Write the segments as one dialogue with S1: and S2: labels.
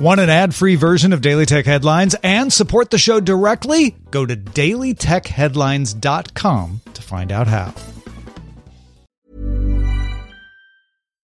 S1: Want an ad free version of Daily Tech Headlines and support the show directly? Go to dailytechheadlines.com to find out how.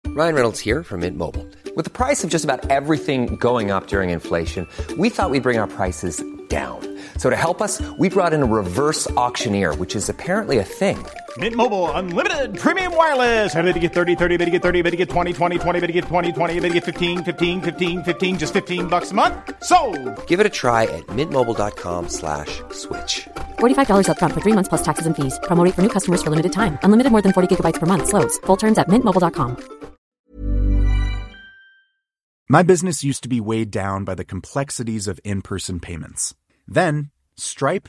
S2: Ryan Reynolds here from Mint Mobile. With the price of just about everything going up during inflation, we thought we'd bring our prices down. So to help us, we brought in a reverse auctioneer, which is apparently a thing.
S3: Mint Mobile unlimited premium wireless. Ready to get 30, 30, bit to get 30, bit to get 20, 20, 20, bit to get 20, 20, bit to get 15, 15, 15, 15 just 15 bucks a month. So,
S2: Give it a try at mintmobile.com slash switch.
S4: $45 upfront for 3 months plus taxes and fees. Promo for new customers for limited time. Unlimited more than 40 gigabytes per month slows. Full terms at mintmobile.com.
S5: My business used to be weighed down by the complexities of in-person payments. Then, Stripe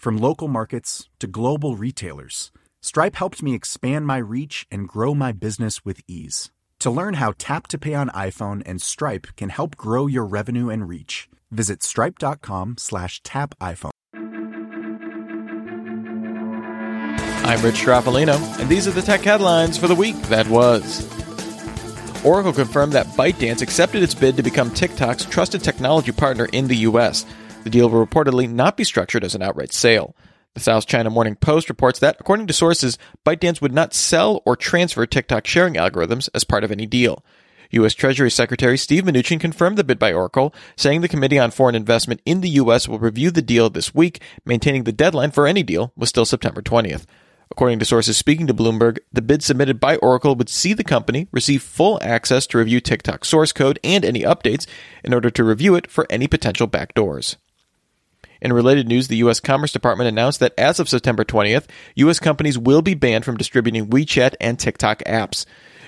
S5: From local markets to global retailers, Stripe helped me expand my reach and grow my business with ease. To learn how Tap to Pay on iPhone and Stripe can help grow your revenue and reach, visit stripe.com slash tap iPhone.
S6: I'm Rich Stroffolino, and these are the tech headlines for the week that was. Oracle confirmed that ByteDance accepted its bid to become TikTok's trusted technology partner in the U.S. The deal will reportedly not be structured as an outright sale. The South China Morning Post reports that, according to sources, ByteDance would not sell or transfer TikTok sharing algorithms as part of any deal. U.S. Treasury Secretary Steve Mnuchin confirmed the bid by Oracle, saying the Committee on Foreign Investment in the U.S. will review the deal this week, maintaining the deadline for any deal was still September 20th. According to sources speaking to Bloomberg, the bid submitted by Oracle would see the company receive full access to review TikTok source code and any updates in order to review it for any potential backdoors. In related news, the U.S. Commerce Department announced that as of September 20th, U.S. companies will be banned from distributing WeChat and TikTok apps.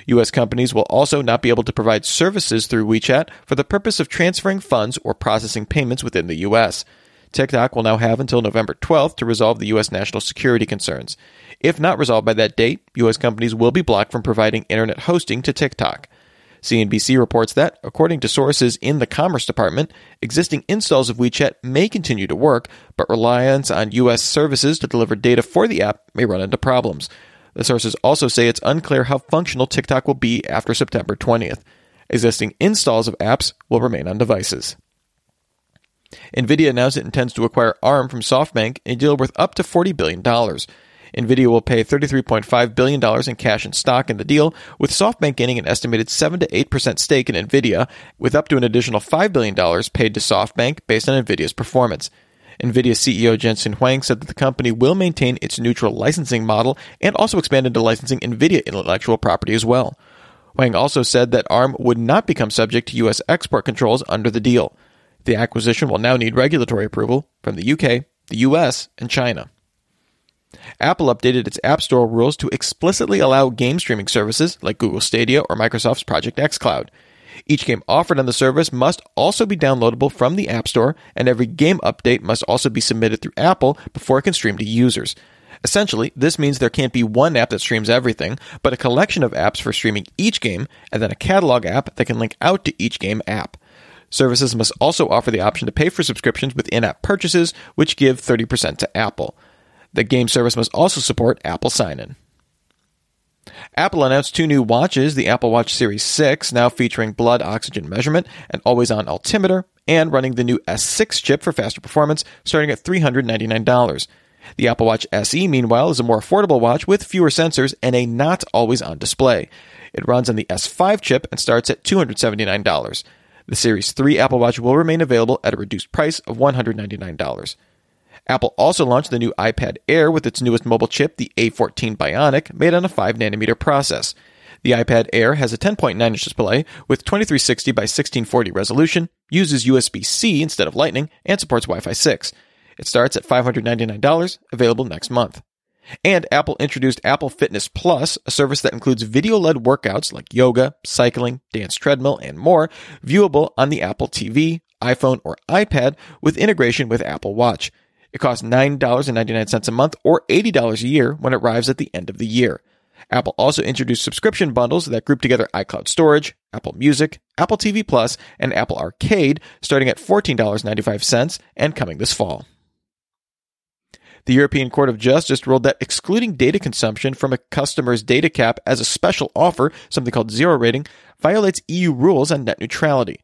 S6: U.S. companies will also not be able to provide services through WeChat for the purpose of transferring funds or processing payments within the U.S. TikTok will now have until November 12th to resolve the U.S. national security concerns. If not resolved by that date, U.S. companies will be blocked from providing internet hosting to TikTok. CNBC reports that, according to sources in the Commerce Department, existing installs of WeChat may continue to work, but reliance on U.S. services to deliver data for the app may run into problems. The sources also say it's unclear how functional TikTok will be after September 20th. Existing installs of apps will remain on devices. NVIDIA announced it intends to acquire ARM from SoftBank in a deal worth up to $40 billion. NVIDIA will pay $33.5 billion in cash and stock in the deal, with SoftBank gaining an estimated 7 to 8% stake in NVIDIA, with up to an additional $5 billion paid to SoftBank based on NVIDIA's performance. NVIDIA CEO Jensen Huang said that the company will maintain its neutral licensing model and also expand into licensing NVIDIA intellectual property as well. Huang also said that ARM would not become subject to U.S. export controls under the deal. The acquisition will now need regulatory approval from the UK, the US, and China. Apple updated its App Store rules to explicitly allow game streaming services like Google Stadia or Microsoft's Project xCloud. Each game offered on the service must also be downloadable from the App Store, and every game update must also be submitted through Apple before it can stream to users. Essentially, this means there can't be one app that streams everything, but a collection of apps for streaming each game, and then a catalog app that can link out to each game app. Services must also offer the option to pay for subscriptions with in app purchases, which give 30% to Apple. The game service must also support Apple Sign In. Apple announced two new watches the Apple Watch Series 6, now featuring blood oxygen measurement and always on altimeter, and running the new S6 chip for faster performance, starting at $399. The Apple Watch SE, meanwhile, is a more affordable watch with fewer sensors and a not always on display. It runs on the S5 chip and starts at $279. The Series 3 Apple Watch will remain available at a reduced price of $199. Apple also launched the new iPad Air with its newest mobile chip, the A14 Bionic, made on a 5 nanometer process. The iPad Air has a 10.9 inch display with 2360 by 1640 resolution, uses USB C instead of Lightning, and supports Wi Fi 6. It starts at $599, available next month. And Apple introduced Apple Fitness Plus, a service that includes video led workouts like yoga, cycling, dance treadmill, and more, viewable on the Apple TV, iPhone or iPad with integration with Apple Watch. It costs $9.99 a month or $80 a year when it arrives at the end of the year. Apple also introduced subscription bundles that group together iCloud storage, Apple Music, Apple TV Plus, and Apple Arcade, starting at $14.95 and coming this fall. The European Court of Justice ruled that excluding data consumption from a customer's data cap as a special offer, something called zero rating, violates EU rules on net neutrality.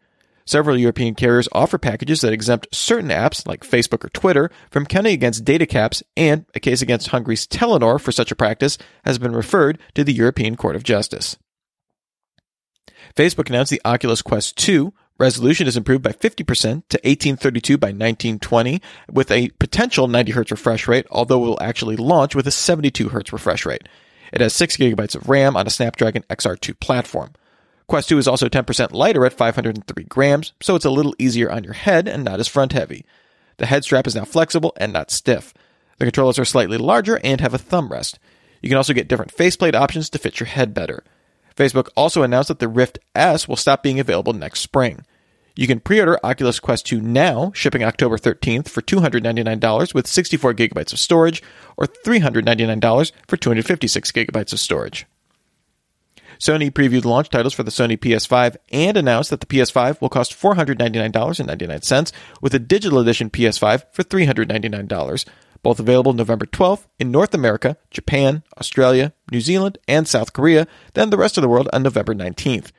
S6: Several European carriers offer packages that exempt certain apps, like Facebook or Twitter, from counting against data caps, and a case against Hungary's Telenor for such a practice has been referred to the European Court of Justice. Facebook announced the Oculus Quest 2 Resolution is improved by 50% to 1832 by 1920 with a potential 90 Hz refresh rate, although it will actually launch with a 72 Hz refresh rate. It has 6 gigabytes of RAM on a Snapdragon XR2 platform. Quest 2 is also 10% lighter at 503 grams, so it's a little easier on your head and not as front heavy. The head strap is now flexible and not stiff. The controllers are slightly larger and have a thumb rest. You can also get different faceplate options to fit your head better. Facebook also announced that the Rift S will stop being available next spring. You can pre-order Oculus Quest 2 now, shipping October 13th for $299 with 64 gigabytes of storage, or $399 for 256 gigabytes of storage. Sony previewed launch titles for the Sony PS5 and announced that the PS5 will cost $499.99 with a digital edition PS5 for $399, both available November 12th in North America, Japan, Australia, New Zealand, and South Korea, then the rest of the world on November 19th.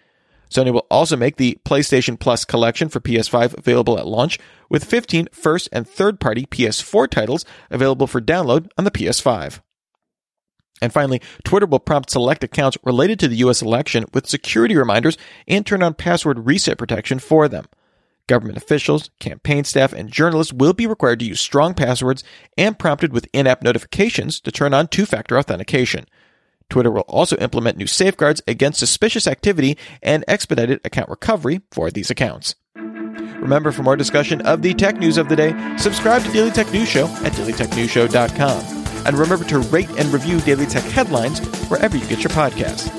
S6: Sony will also make the PlayStation Plus collection for PS5 available at launch, with 15 first and third party PS4 titles available for download on the PS5. And finally, Twitter will prompt select accounts related to the US election with security reminders and turn on password reset protection for them. Government officials, campaign staff, and journalists will be required to use strong passwords and prompted with in app notifications to turn on two factor authentication. Twitter will also implement new safeguards against suspicious activity and expedited account recovery for these accounts. Remember, for more discussion of the tech news of the day, subscribe to Daily Tech News Show at dailytechnewsshow.com. And remember to rate and review Daily Tech headlines wherever you get your podcasts.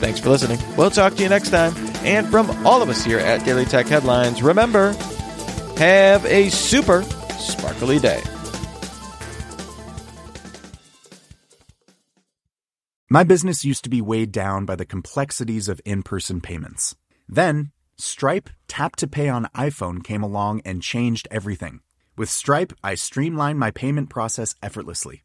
S6: Thanks for listening. We'll talk to you next time. And from all of us here at Daily Tech Headlines, remember, have a super sparkly day.
S5: My business used to be weighed down by the complexities of in person payments. Then, Stripe Tap to Pay on iPhone came along and changed everything. With Stripe, I streamlined my payment process effortlessly.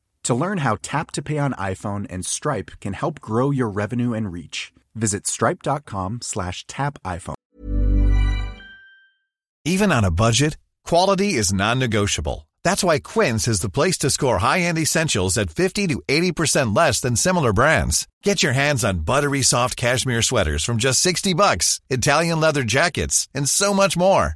S5: To learn how Tap to Pay on iPhone and Stripe can help grow your revenue and reach, visit stripe.com slash tap iPhone.
S7: Even on a budget, quality is non-negotiable. That's why Quince is the place to score high-end essentials at 50 to 80% less than similar brands. Get your hands on buttery soft cashmere sweaters from just 60 bucks, Italian leather jackets, and so much more.